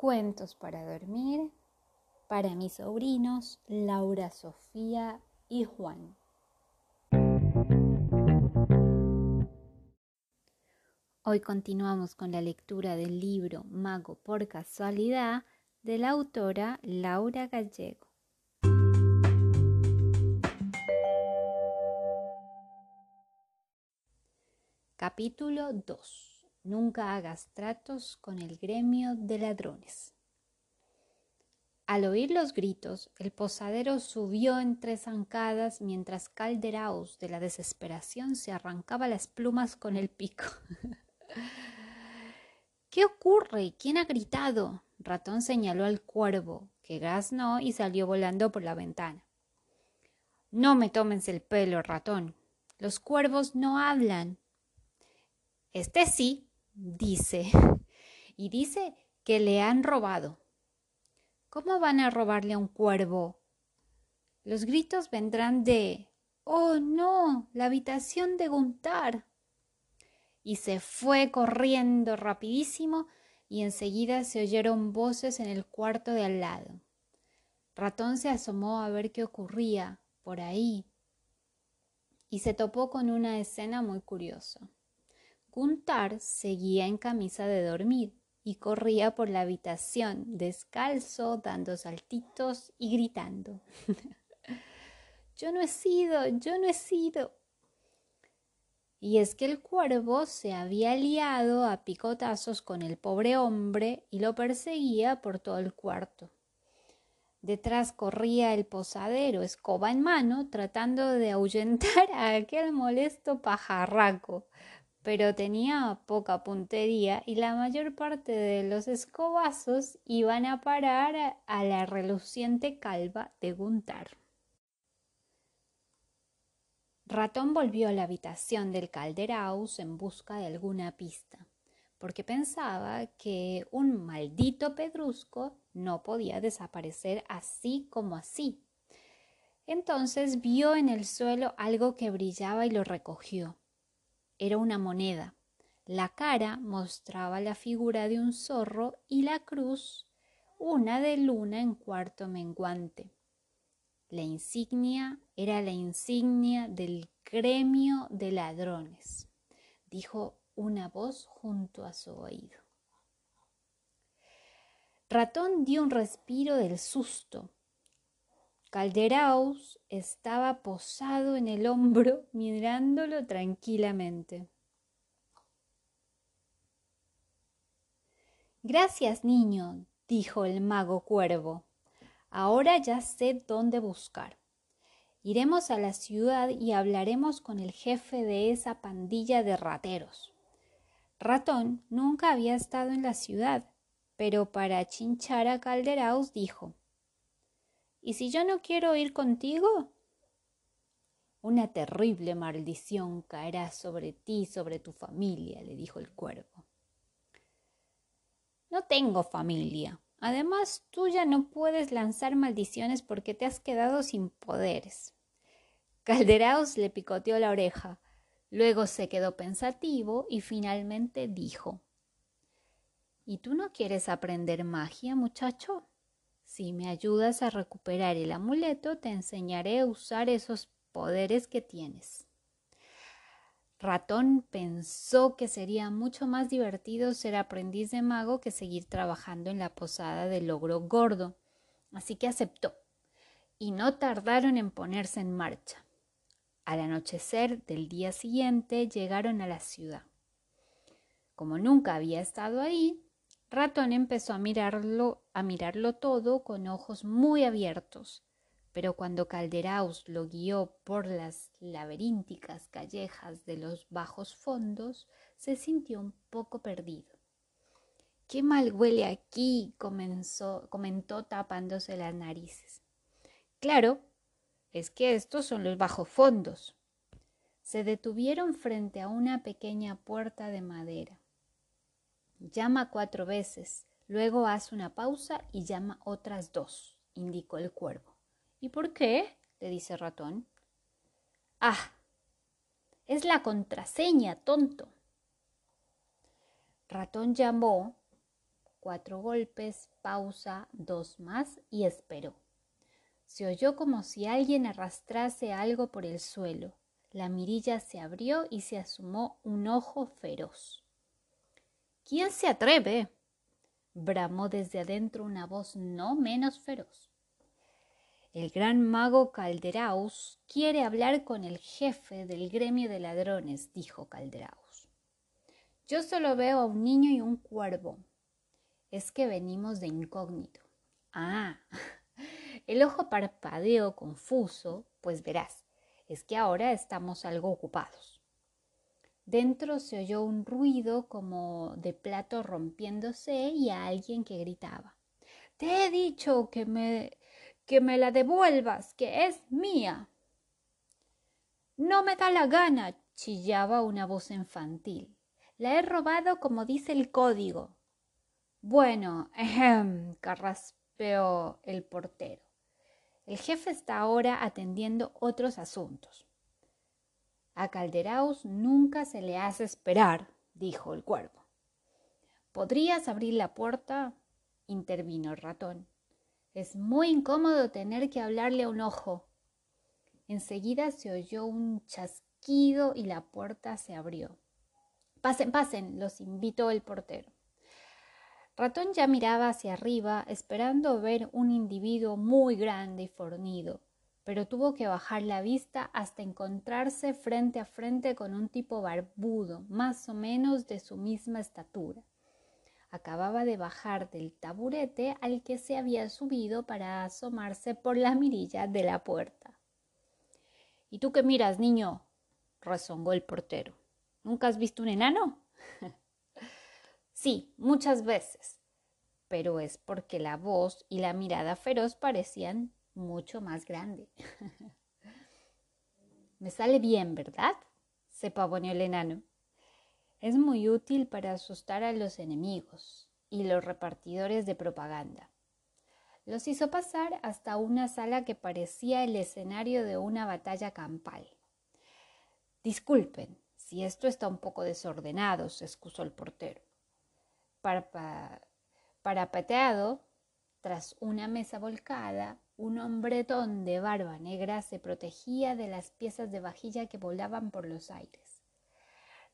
Cuentos para dormir para mis sobrinos Laura, Sofía y Juan. Hoy continuamos con la lectura del libro Mago por casualidad de la autora Laura Gallego. Capítulo 2 Nunca hagas tratos con el gremio de ladrones. Al oír los gritos, el posadero subió en tres zancadas mientras Calderaos de la desesperación se arrancaba las plumas con el pico. ¿Qué ocurre? ¿Quién ha gritado? Ratón señaló al cuervo, que graznó y salió volando por la ventana. No me tomes el pelo, ratón. Los cuervos no hablan. Este sí, dice, y dice que le han robado. ¿Cómo van a robarle a un cuervo? Los gritos vendrán de Oh, no, la habitación de Guntar. Y se fue corriendo rapidísimo y enseguida se oyeron voces en el cuarto de al lado. Ratón se asomó a ver qué ocurría por ahí y se topó con una escena muy curiosa. Guntar seguía en camisa de dormir y corría por la habitación descalzo, dando saltitos y gritando. yo no he sido, yo no he sido. Y es que el cuervo se había liado a picotazos con el pobre hombre y lo perseguía por todo el cuarto. Detrás corría el posadero, escoba en mano, tratando de ahuyentar a aquel molesto pajarraco, pero tenía poca puntería y la mayor parte de los escobazos iban a parar a la reluciente calva de Guntar. Ratón volvió a la habitación del Calderaus en busca de alguna pista, porque pensaba que un maldito pedrusco no podía desaparecer así como así. Entonces vio en el suelo algo que brillaba y lo recogió era una moneda. La cara mostraba la figura de un zorro y la cruz una de luna en cuarto menguante. La insignia era la insignia del gremio de ladrones, dijo una voz junto a su oído. Ratón dio un respiro del susto Calderaus estaba posado en el hombro mirándolo tranquilamente. Gracias, niño, dijo el mago cuervo. Ahora ya sé dónde buscar. Iremos a la ciudad y hablaremos con el jefe de esa pandilla de rateros. Ratón nunca había estado en la ciudad, pero para chinchar a Calderaus dijo ¿Y si yo no quiero ir contigo? Una terrible maldición caerá sobre ti sobre tu familia, le dijo el cuervo. No tengo familia. Además, tú ya no puedes lanzar maldiciones porque te has quedado sin poderes. Calderaos le picoteó la oreja. Luego se quedó pensativo y finalmente dijo ¿Y tú no quieres aprender magia, muchacho? Si me ayudas a recuperar el amuleto, te enseñaré a usar esos poderes que tienes. Ratón pensó que sería mucho más divertido ser aprendiz de mago que seguir trabajando en la posada del logro gordo, así que aceptó, y no tardaron en ponerse en marcha. Al anochecer del día siguiente llegaron a la ciudad. Como nunca había estado ahí, Ratón empezó a mirarlo, a mirarlo todo con ojos muy abiertos, pero cuando Calderaus lo guió por las laberínticas callejas de los bajos fondos, se sintió un poco perdido. Qué mal huele aquí, comenzó, comentó tapándose las narices. Claro, es que estos son los bajos fondos. Se detuvieron frente a una pequeña puerta de madera. Llama cuatro veces, luego haz una pausa y llama otras dos, indicó el cuervo. ¿Y por qué? le dice ratón. Ah, es la contraseña, tonto. Ratón llamó cuatro golpes, pausa, dos más y esperó. Se oyó como si alguien arrastrase algo por el suelo. La mirilla se abrió y se asomó un ojo feroz. ¿Quién se atreve? bramó desde adentro una voz no menos feroz. El gran mago Calderaus quiere hablar con el jefe del gremio de ladrones, dijo Calderaus. Yo solo veo a un niño y un cuervo. Es que venimos de incógnito. Ah, el ojo parpadeó confuso, pues verás, es que ahora estamos algo ocupados. Dentro se oyó un ruido como de plato rompiéndose y a alguien que gritaba. Te he dicho que me, que me la devuelvas, que es mía. No me da la gana, chillaba una voz infantil. La he robado como dice el código. Bueno, carraspeó el portero. El jefe está ahora atendiendo otros asuntos. A Calderaus nunca se le hace esperar, dijo el cuervo. ¿Podrías abrir la puerta? intervino el ratón. Es muy incómodo tener que hablarle a un ojo. Enseguida se oyó un chasquido y la puerta se abrió. Pasen, pasen, los invitó el portero. Ratón ya miraba hacia arriba, esperando ver un individuo muy grande y fornido, pero tuvo que bajar la vista hasta encontrarse frente a frente con un tipo barbudo, más o menos de su misma estatura. Acababa de bajar del taburete al que se había subido para asomarse por la mirilla de la puerta. ¿Y tú qué miras, niño? rezongó el portero. ¿Nunca has visto un enano? Sí, muchas veces, pero es porque la voz y la mirada feroz parecían mucho más grandes. Me sale bien, ¿verdad? se pavoneó el enano. Es muy útil para asustar a los enemigos y los repartidores de propaganda. Los hizo pasar hasta una sala que parecía el escenario de una batalla campal. Disculpen si esto está un poco desordenado, se excusó el portero parapeteado tras una mesa volcada, un hombretón de barba negra se protegía de las piezas de vajilla que volaban por los aires.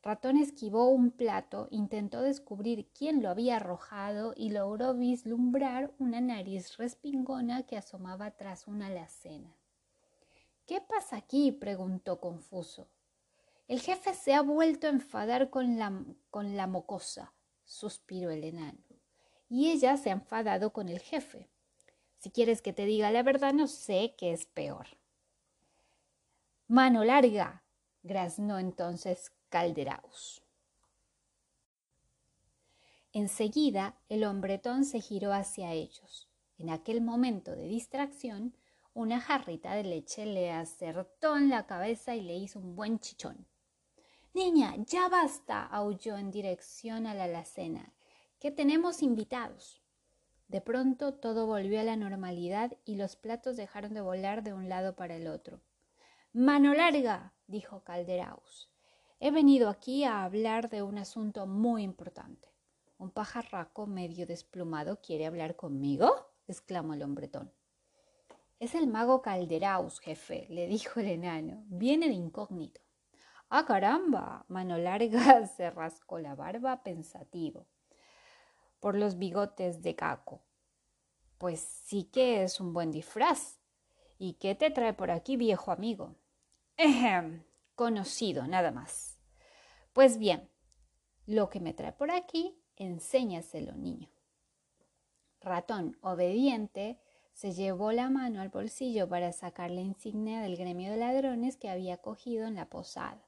Ratón esquivó un plato, intentó descubrir quién lo había arrojado y logró vislumbrar una nariz respingona que asomaba tras una alacena. ¿Qué pasa aquí? preguntó confuso. El jefe se ha vuelto a enfadar con la, con la mocosa suspiró el enano. Y ella se ha enfadado con el jefe. Si quieres que te diga la verdad, no sé qué es peor. Mano larga, graznó entonces Calderaus. Enseguida el hombretón se giró hacia ellos. En aquel momento de distracción, una jarrita de leche le acertó en la cabeza y le hizo un buen chichón. Niña, ya basta, aulló en dirección a la alacena, que tenemos invitados. De pronto todo volvió a la normalidad y los platos dejaron de volar de un lado para el otro. Mano larga, dijo Calderaus. He venido aquí a hablar de un asunto muy importante. ¿Un pajarraco medio desplumado quiere hablar conmigo? exclamó el hombretón. Es el mago Calderaus, jefe, le dijo el enano. Viene de incógnito. ¡Ah, caramba! Mano larga se rascó la barba pensativo por los bigotes de caco. Pues sí que es un buen disfraz. ¿Y qué te trae por aquí, viejo amigo? Ejem, conocido, nada más. Pues bien, lo que me trae por aquí, enséñaselo, niño. Ratón obediente se llevó la mano al bolsillo para sacar la insignia del gremio de ladrones que había cogido en la posada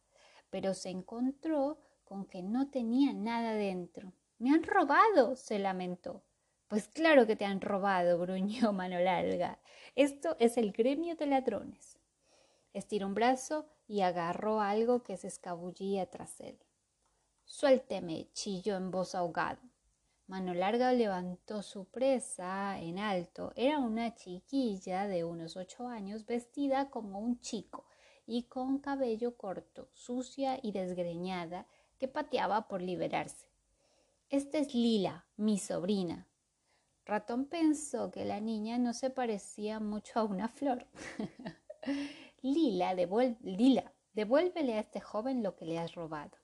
pero se encontró con que no tenía nada dentro. Me han robado, se lamentó. Pues claro que te han robado, gruñó mano larga. Esto es el gremio de ladrones. Estiró un brazo y agarró algo que se escabullía tras él. Suélteme, chilló en voz ahogada. Mano larga levantó su presa en alto. Era una chiquilla de unos ocho años vestida como un chico y con cabello corto, sucia y desgreñada, que pateaba por liberarse. Esta es Lila, mi sobrina. Ratón pensó que la niña no se parecía mucho a una flor. Lila, Lila, devuélvele a este joven lo que le has robado.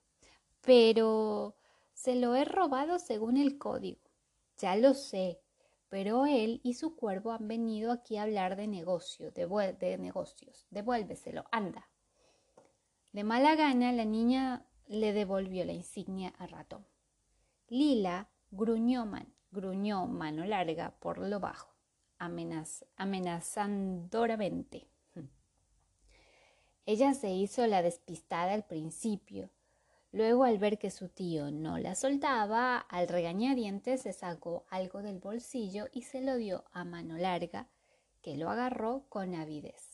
Pero se lo he robado según el código. Ya lo sé, pero él y su cuervo han venido aquí a hablar de negocio, de negocios. Devuélveselo, anda. De mala gana, la niña le devolvió la insignia a ratón. Lila gruñó, mano larga por lo bajo, amenaz. Ella se hizo la despistada al principio. Luego, al ver que su tío no la soltaba, al regañadientes se sacó algo del bolsillo y se lo dio a mano larga, que lo agarró con avidez.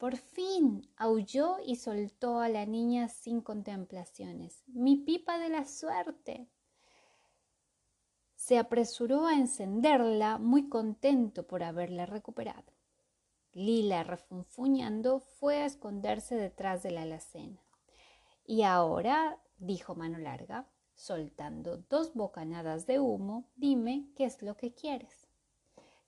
Por fin aulló y soltó a la niña sin contemplaciones. Mi pipa de la suerte. Se apresuró a encenderla, muy contento por haberla recuperado. Lila, refunfuñando, fue a esconderse detrás de la alacena. Y ahora, dijo Mano Larga, soltando dos bocanadas de humo, dime qué es lo que quieres.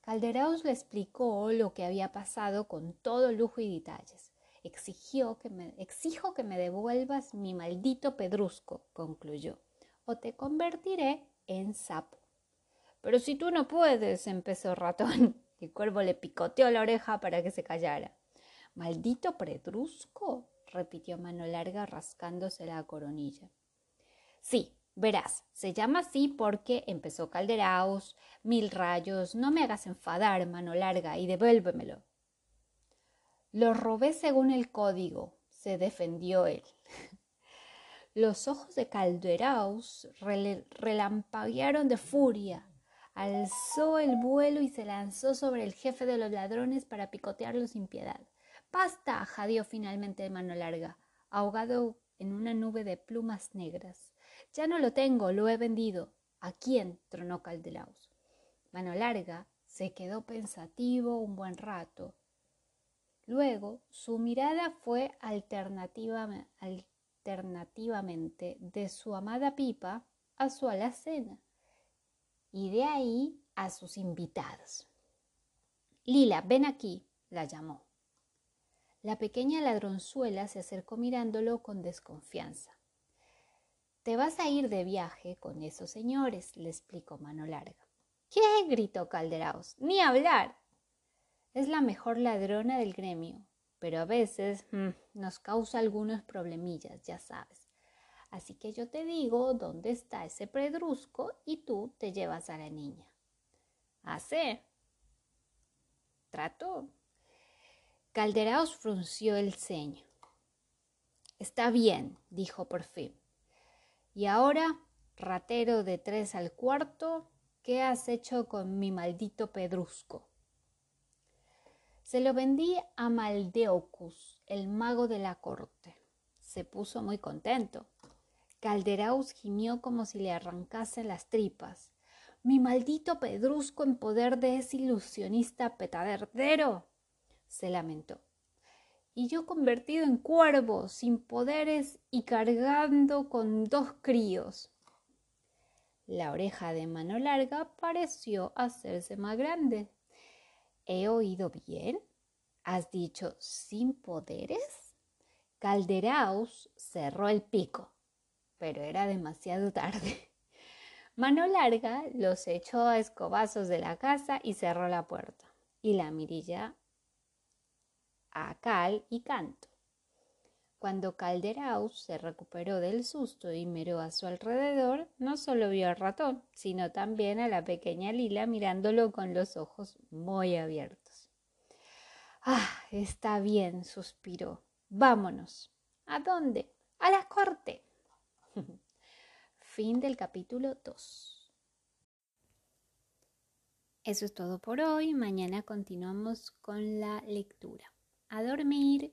Calderaos le explicó lo que había pasado con todo lujo y detalles. Exigió que me, exijo que me devuelvas mi maldito pedrusco, concluyó, o te convertiré en sapo. Pero si tú no puedes, empezó Ratón. El cuervo le picoteó la oreja para que se callara. Maldito predrusco, repitió mano larga rascándose la coronilla. Sí, verás, se llama así porque empezó Calderaos, mil rayos, no me hagas enfadar, mano larga, y devuélvemelo. Lo robé según el código, se defendió él. Los ojos de Calderaos relampaguearon de furia alzó el vuelo y se lanzó sobre el jefe de los ladrones para picotearlo sin piedad. ¡Basta! jadeó finalmente de mano larga, ahogado en una nube de plumas negras. Ya no lo tengo, lo he vendido. ¿A quién? tronó Caldelaus. Mano larga se quedó pensativo un buen rato. Luego su mirada fue alternativamente de su amada pipa a su alacena y de ahí a sus invitados. Lila, ven aquí, la llamó. La pequeña ladronzuela se acercó mirándolo con desconfianza. Te vas a ir de viaje con esos señores, le explicó Mano Larga. ¿Qué? gritó Calderaos. Ni hablar. Es la mejor ladrona del gremio, pero a veces mm, nos causa algunos problemillas, ya sabes. Así que yo te digo dónde está ese predrusco y tú te llevas a la niña. ¿Hace? ¿Trato? Calderaos frunció el ceño. Está bien, dijo por fin. Y ahora, ratero de tres al cuarto, ¿qué has hecho con mi maldito pedrusco? Se lo vendí a Maldeocus, el mago de la corte. Se puso muy contento. Calderaus gimió como si le arrancasen las tripas. Mi maldito pedrusco en poder de ese ilusionista petaderdero. se lamentó. Y yo convertido en cuervo, sin poderes y cargando con dos críos. La oreja de mano larga pareció hacerse más grande. ¿He oído bien? ¿Has dicho sin poderes? Calderaus cerró el pico pero era demasiado tarde. Mano larga los echó a escobazos de la casa y cerró la puerta, y la mirilla a cal y canto. Cuando Calderaus se recuperó del susto y miró a su alrededor, no solo vio al ratón, sino también a la pequeña Lila mirándolo con los ojos muy abiertos. Ah, está bien, suspiró. Vámonos. ¿A dónde? A la corte. fin del capítulo 2. Eso es todo por hoy. Mañana continuamos con la lectura a dormir.